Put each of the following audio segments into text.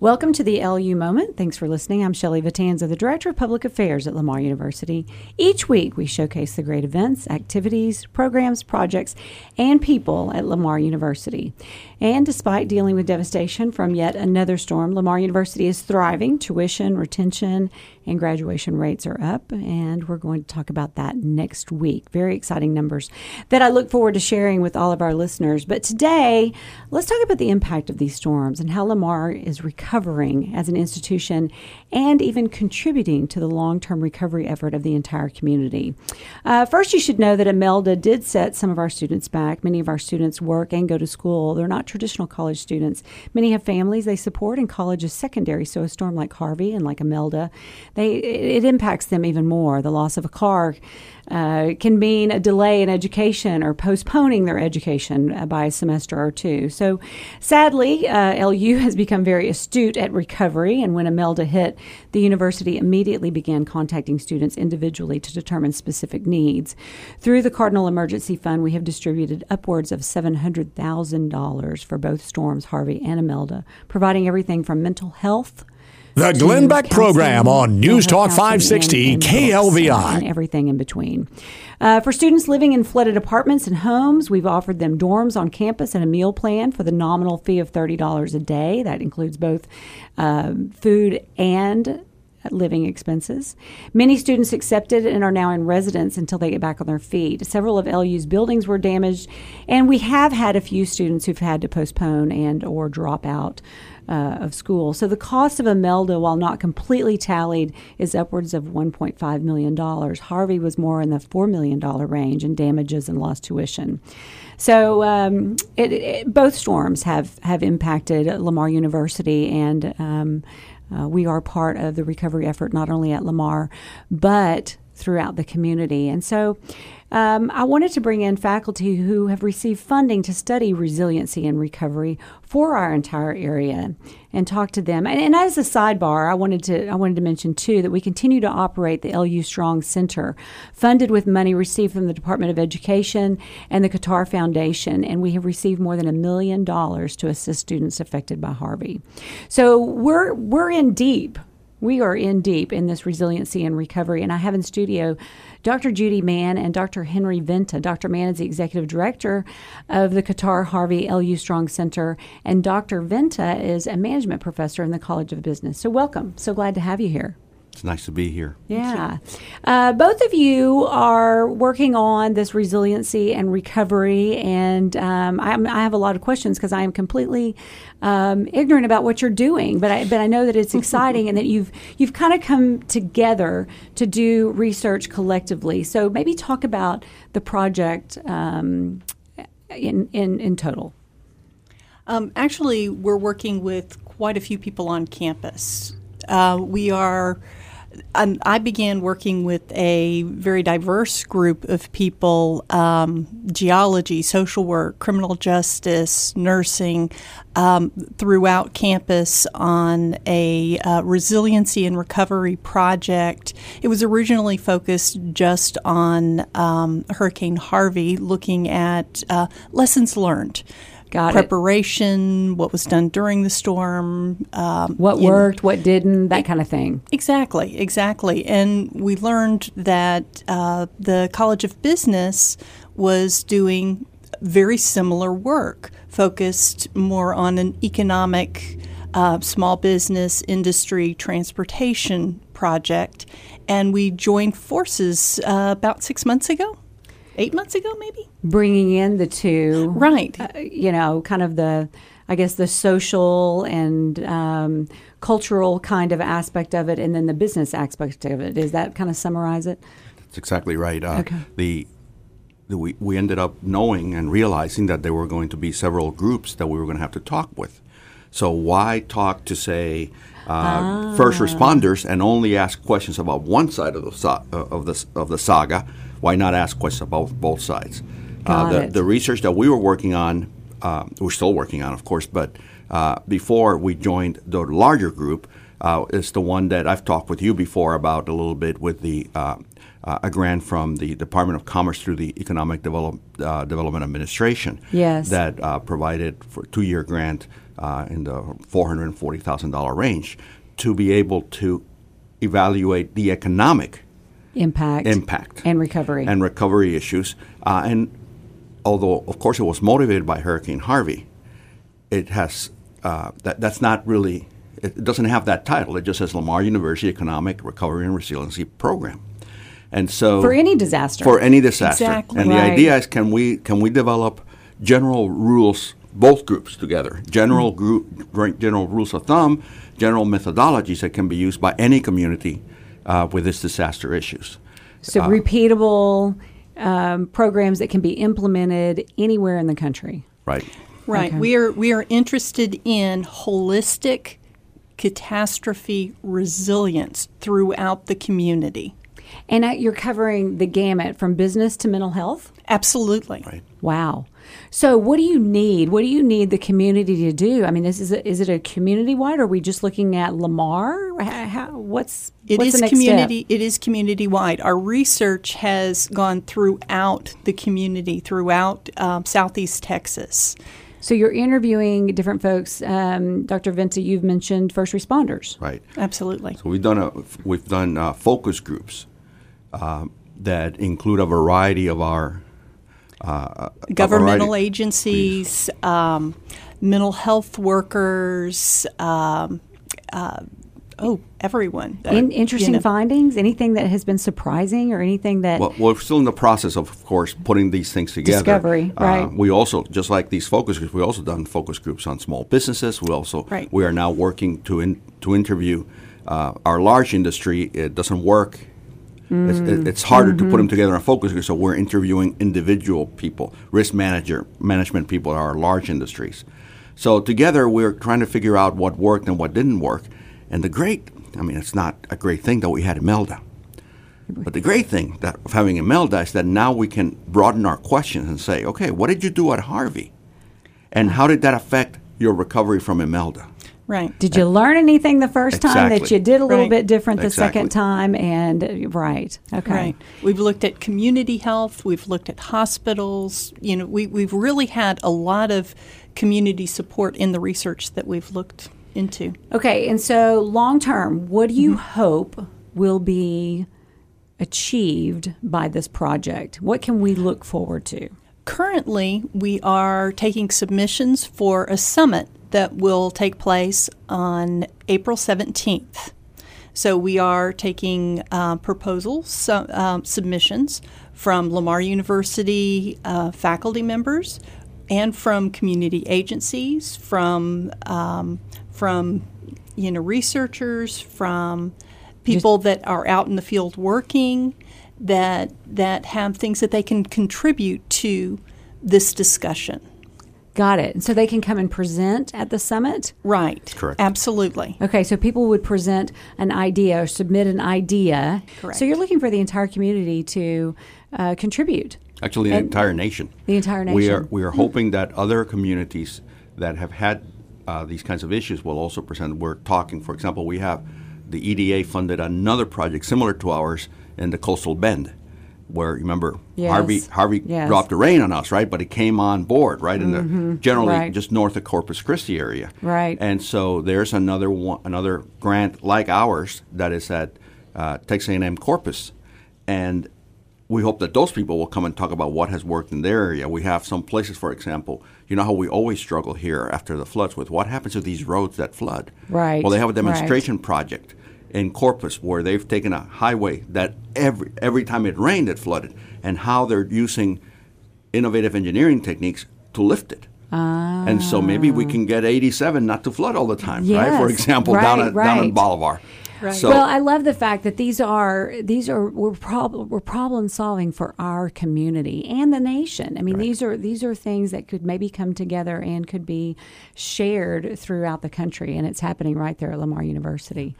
Welcome to the LU Moment. Thanks for listening. I'm Shelley Vitanza, the Director of Public Affairs at Lamar University. Each week, we showcase the great events, activities, programs, projects, and people at Lamar University. And despite dealing with devastation from yet another storm, Lamar University is thriving. Tuition, retention, and graduation rates are up, and we're going to talk about that next week. Very exciting numbers that I look forward to sharing with all of our listeners. But today, let's talk about the impact of these storms and how Lamar is recovering as an institution and even contributing to the long term recovery effort of the entire community. Uh, first, you should know that Imelda did set some of our students back. Many of our students work and go to school. They're not traditional college students. Many have families they support, and college is secondary. So a storm like Harvey and like Imelda, they it impacts them even more. The loss of a car uh, can mean a delay in education or postponing their education uh, by a semester or two. So, sadly, uh, LU has become very astute at recovery, and when Imelda hit, the university immediately began contacting students individually to determine specific needs. Through the Cardinal Emergency Fund, we have distributed upwards of $700,000 for both storms, Harvey and Imelda, providing everything from mental health the Glenn Beck program on News Talk 560 and, and KLVI. And everything in between. Uh, for students living in flooded apartments and homes, we've offered them dorms on campus and a meal plan for the nominal fee of $30 a day. That includes both uh, food and living expenses. Many students accepted and are now in residence until they get back on their feet. Several of LU's buildings were damaged, and we have had a few students who've had to postpone and or drop out uh, of school. So the cost of Imelda, while not completely tallied, is upwards of $1.5 million. Harvey was more in the $4 million range in damages and lost tuition. So um, it, it, both storms have, have impacted Lamar University, and um, uh, we are part of the recovery effort not only at Lamar, but throughout the community. And so um, I wanted to bring in faculty who have received funding to study resiliency and recovery for our entire area and talk to them. And, and, as a sidebar, I wanted to I wanted to mention too that we continue to operate the LU Strong Center, funded with money received from the Department of Education and the Qatar Foundation, and we have received more than a million dollars to assist students affected by Harvey. So we're we're in deep we are in deep in this resiliency and recovery. And I have in studio Dr. Judy Mann and Dr. Henry Venta. Dr. Mann is the executive director of the Qatar Harvey LU Strong Center, and Dr. Venta is a management professor in the College of Business. So, welcome. So glad to have you here. It's nice to be here. Yeah. Uh, both of you are working on this resiliency and recovery, and um, I, I, have a lot of questions because I am completely um, ignorant about what you're doing. But I, but I know that it's exciting and that you've you've kind of come together to do research collectively. So maybe talk about the project um, in, in in total. Um, actually, we're working with quite a few people on campus. Uh, we are I began working with a very diverse group of people um, geology, social work, criminal justice, nursing um, throughout campus on a uh, resiliency and recovery project. It was originally focused just on um, Hurricane Harvey, looking at uh, lessons learned. Got preparation, it. what was done during the storm, um, what worked, know. what didn't, that kind of thing. Exactly, exactly. And we learned that uh, the College of Business was doing very similar work, focused more on an economic, uh, small business, industry, transportation project. And we joined forces uh, about six months ago eight months ago, maybe. Bringing in the two, right? Uh, you know, kind of the, I guess, the social and um, cultural kind of aspect of it, and then the business aspect of it. Does that kind of summarize it? That's exactly right. Uh, okay. The we, we ended up knowing and realizing that there were going to be several groups that we were going to have to talk with. So why talk to say ah. first responders and only ask questions about one side of the uh, of the of the saga why not ask questions about both sides? Uh, the, the, research that we were working on, uh, we're still working on, of course, but uh, before we joined the larger group, uh, is the one that I've talked with you before about a little bit with the uh, uh, a grant from the Department of Commerce through the Economic Develop, uh, Development Administration. Yes. That uh, provided for a two-year grant uh, in the four hundred and forty thousand dollar range to be able to evaluate the economic Impact. impact And recovery. and recovery issues. Uh, and although, of course, it was motivated by Hurricane Harvey, it has uh, that that's not really. It doesn't have that title. It just says Lamar University Economic Recovery and Resiliency Program. And so For any disaster. for any disaster. Exactly. And Right. the idea is can we can we develop general rules both groups together. General group general rules of thumb, general methodologies that can be used by any community uh, with its disaster issues. so repeatable um, programs that can be implemented anywhere in the country. Right. Right. Okay. We are we are interested in holistic catastrophe resilience throughout the community. And uh, you're covering the gamut from business to mental health? Absolutely. Right. Wow. So, what do you need? What do you need the community to do? I mean, this is a, is it a community wide? Are we just looking at Lamar? How, how, what's It what's is the next community. Step? It is community wide. Our research has gone throughout the community, throughout um, Southeast Texas. So, you're interviewing different folks. Um, Dr. Venta, you've mentioned first responders. Right. Absolutely. So we've done a we've done uh, focus groups um, that include a variety of our uh, Governmental variety- agencies, um, mental health workers. Um, uh, oh, everyone. Uh, In, you interesting know. findings? Anything that has been surprising or anything that. Well, we're still in the process of, of course, putting these things together. Discovery, Uh, right. we also, just like these focus groups, we also done focus groups on small businesses. We also, Right. we are now working to in, to interview uh, our large industry. It doesn't work. It's, mm-hmm. it's harder to put mm-hmm. them together in a focus group, so we're interviewing individual people, risk manager, management people, at our large industries. So together, we're trying to figure out what worked and what didn't work. And the great, I mean, it's not a great thing that we had Imelda. But the great thing that of having Imelda is that now we can broaden our questions and say, okay, what did you do at Harvey? And how did that affect your recovery from Imelda? Right. did you learn anything the first time that you did a little Right. bit different the Exactly. second time? And right, okay, Right. We've looked at community health. We've looked at hospitals. You know, we, we've really had a lot of community support in the research that we've looked into. Okay, and so long term, what do you mm-hmm. hope will be achieved by this project? What can we look forward to? Currently, we are taking submissions for a summit that will take place on April 17th. So we are taking uh, proposals, so, um, submissions from Lamar University uh, faculty members and from community agencies, from um, from you know researchers, from people that are out in the field working, that that have things that they can contribute to this discussion. Got it. And so they can come and present at the summit? Right. Correct. Absolutely. Okay, so people would present an idea or submit an idea. Correct. So you're looking for the entire community to uh, contribute. Actually, the entire nation. The entire nation. We are nation. we are hoping that other communities that have had uh, these kinds of issues will also present. We're talking, for example, we have the EDA funded another project similar to ours in the coastal bend, where remember Yes. Harvey Harvey Yes. dropped the rain on us, right? But it came on board, right, in the generally Mm-hmm. Right. just north of Corpus Christi area, Right. And so there's another one, another grant like ours that is at uh, Texas A&M Corpus, and we hope that those people will come and talk about what has worked in their area. We have some places, for example, you know how we always struggle here after the floods with what happens to these roads that flood. Right, Well, they have a right. demonstration project in Corpus where they've taken a highway that every every time it rained it flooded, and how they're using innovative engineering techniques to lift it. And so maybe we ah. can get 87 not to flood all the time, right? For Yes, example, down right, down in Bolivar. Right. So, well, I love the fact that these are these are we're problem we're problem solving for our community and the nation. I mean, these are these are things that could maybe come together and could be shared throughout the country, and it's happening right there at Lamar University.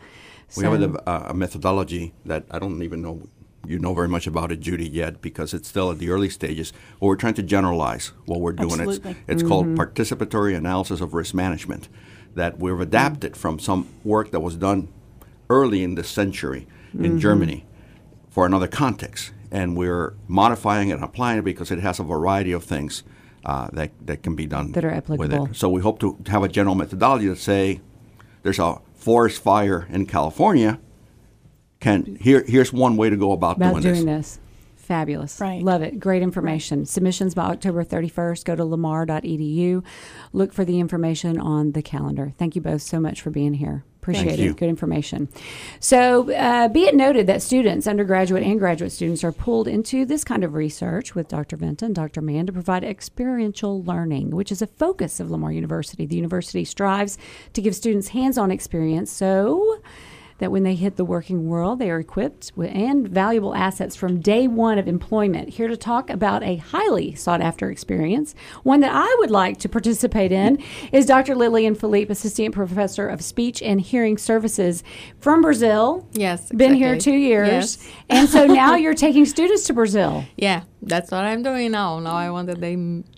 We have a, a methodology that I don't even know you know very much about it, Judy, yet because it's still at the early stages. But we're trying to generalize what we're doing. Absolutely. It's, it's called mm-hmm. participatory analysis of risk management that we've adapted from some work that was done early in this century in Germany for another context, and we're modifying it and applying it because it has a variety of things uh, that that can be done That are with applicable. it. So we hope to have a general methodology that say there's a forest fire in California. Can here here's one way to go about, about doing, doing this. this. Fabulous. Right. Love it. Great information. Submissions by October 31st. Go to lamar.edu. Look for the information on the calendar. Thank you both so much for being here. Appreciate it. Good information. So, uh, be it noted that students, undergraduate and graduate students, are pulled into this kind of research with Dr. Venta and Dr. Mann to provide experiential learning, which is a focus of Lamar University. The university strives to give students hands on experience so that when they hit the working world, they are equipped with and valuable assets from day one of employment. Here to talk about a highly sought after experience, one that I would like to participate in, is Dr. Lillian Philippe, Assistant Professor of Speech and Hearing Services from Brazil. Yes, Been here two years. Yes. and so now you're taking students to Brazil. Yeah, that's what I'm doing now. Now I want that they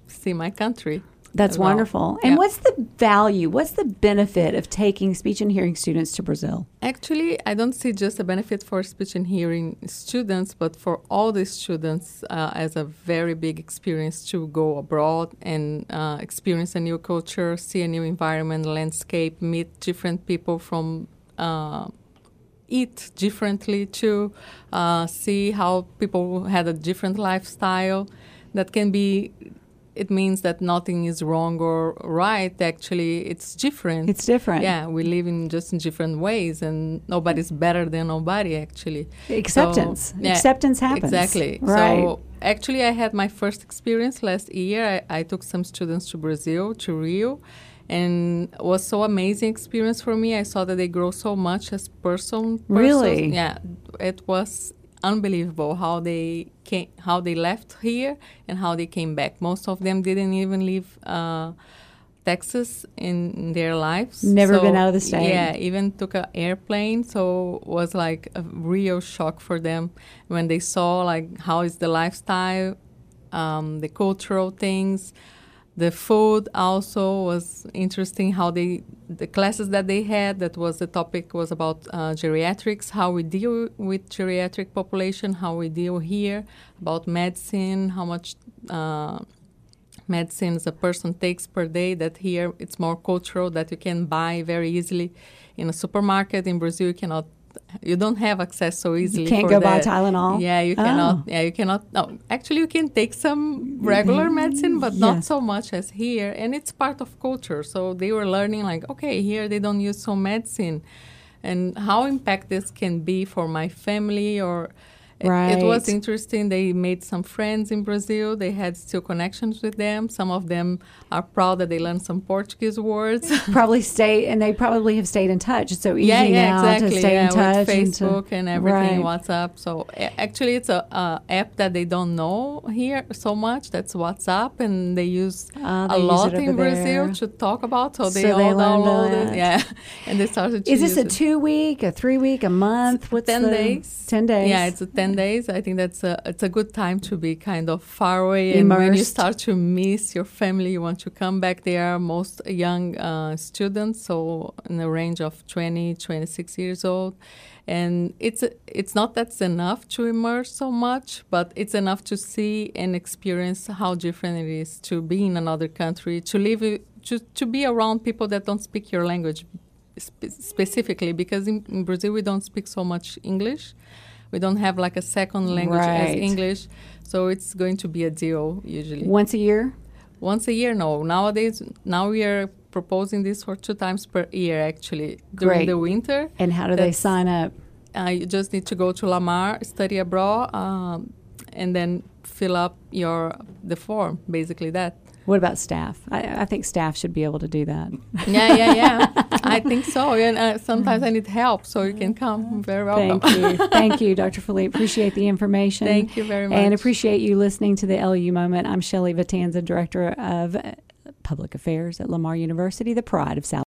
see my country. That's well. wonderful. And Yeah. what's the value, what's the benefit of taking speech and hearing students to Brazil? Actually, I don't see just a benefit for speech and hearing students, but for all the students uh, as a very big experience to go abroad and uh, experience a new culture, see a new environment, landscape, meet different people from. Uh, eat differently to uh, see how people had a different lifestyle. That can be. It means that nothing is wrong or right. Actually, it's different. It's different. Yeah, we live in just in different ways, and nobody's better than nobody. Actually, Acceptance. So, yeah, Acceptance happens. Exactly. Right. So actually, I had my first experience last year. I, I took some students to Brazil, to Rio, and it was so amazing experience for me. I saw that they grow so much as person. Really? persons. Yeah, it was unbelievable how they came, how they left here and how they came back. Most of them didn't even leave. Uh, Texas in their lives. Never been out of the state. Yeah, even took an airplane, so it was like a real shock for them when they saw like how is the lifestyle, um, the cultural things, the food also was interesting. How they the classes that they had that was the topic was about uh, geriatrics, how we deal with geriatric population, how we deal here about medicine, how much. Uh, medicines a person takes per day that here it's more cultural that you can buy very easily in a supermarket in brazil you cannot you don't have access so easily You can't go buy that. Tylenol? yeah you cannot Oh. yeah you cannot no actually you can take some regular mm-hmm. medicine but Yes. not so much as here and it's part of culture so they were learning like okay here they don't use so medicine and how impact this can be for my family or it, it was interesting. They made some friends in Brazil. They had still connections with them. Some of them are proud that they learned some Portuguese words. probably stay and they probably have stayed in touch. It's so easy yeah, yeah, now exactly. to stay yeah, in touch with and to- Facebook and, everything, Right. WhatsApp. So a- actually, it's a, a app that they don't know here so much. That's WhatsApp, and they use Ah, they a use lot in Brazil there. to talk about. So they So all learned downloaded, yeah, and they started. To Is this a two week, a three week, a month? What's ten the- days. Ten days. Yeah, it's a ten days. I think that's a it's a good time to be kind of far away, and when you start to miss your family, you want to come back. They are most young uh, students, so in the range of 20, 26 years old, and it's it's not that's enough to immerse so much, but it's enough to see and experience how different it is to be in another country, to live, to to be around people that don't speak your language spe- specifically because in, in Brazil we don't speak so much English. We don't have like a second language Right. as English, so it's going to be a deal usually. once a year. Once a year, no. Nowadays, now we are proposing this for two times per year actually during Great. the winter. And how do they sign up? Uh, you just need to go to Lamar, study abroad, um, and then fill up your the form. Basically, that. What about staff? I, I think staff should be able to do that. Yeah, yeah, yeah. I think so. And uh, sometimes I need help, so you can come. Very welcome. Thank you. Thank you, Dr. Philippe. Appreciate the information. Thank you very much. And appreciate you listening to the LU Moment. I'm Shelley Vitanza, Director of Public Affairs at Lamar University, the pride of South.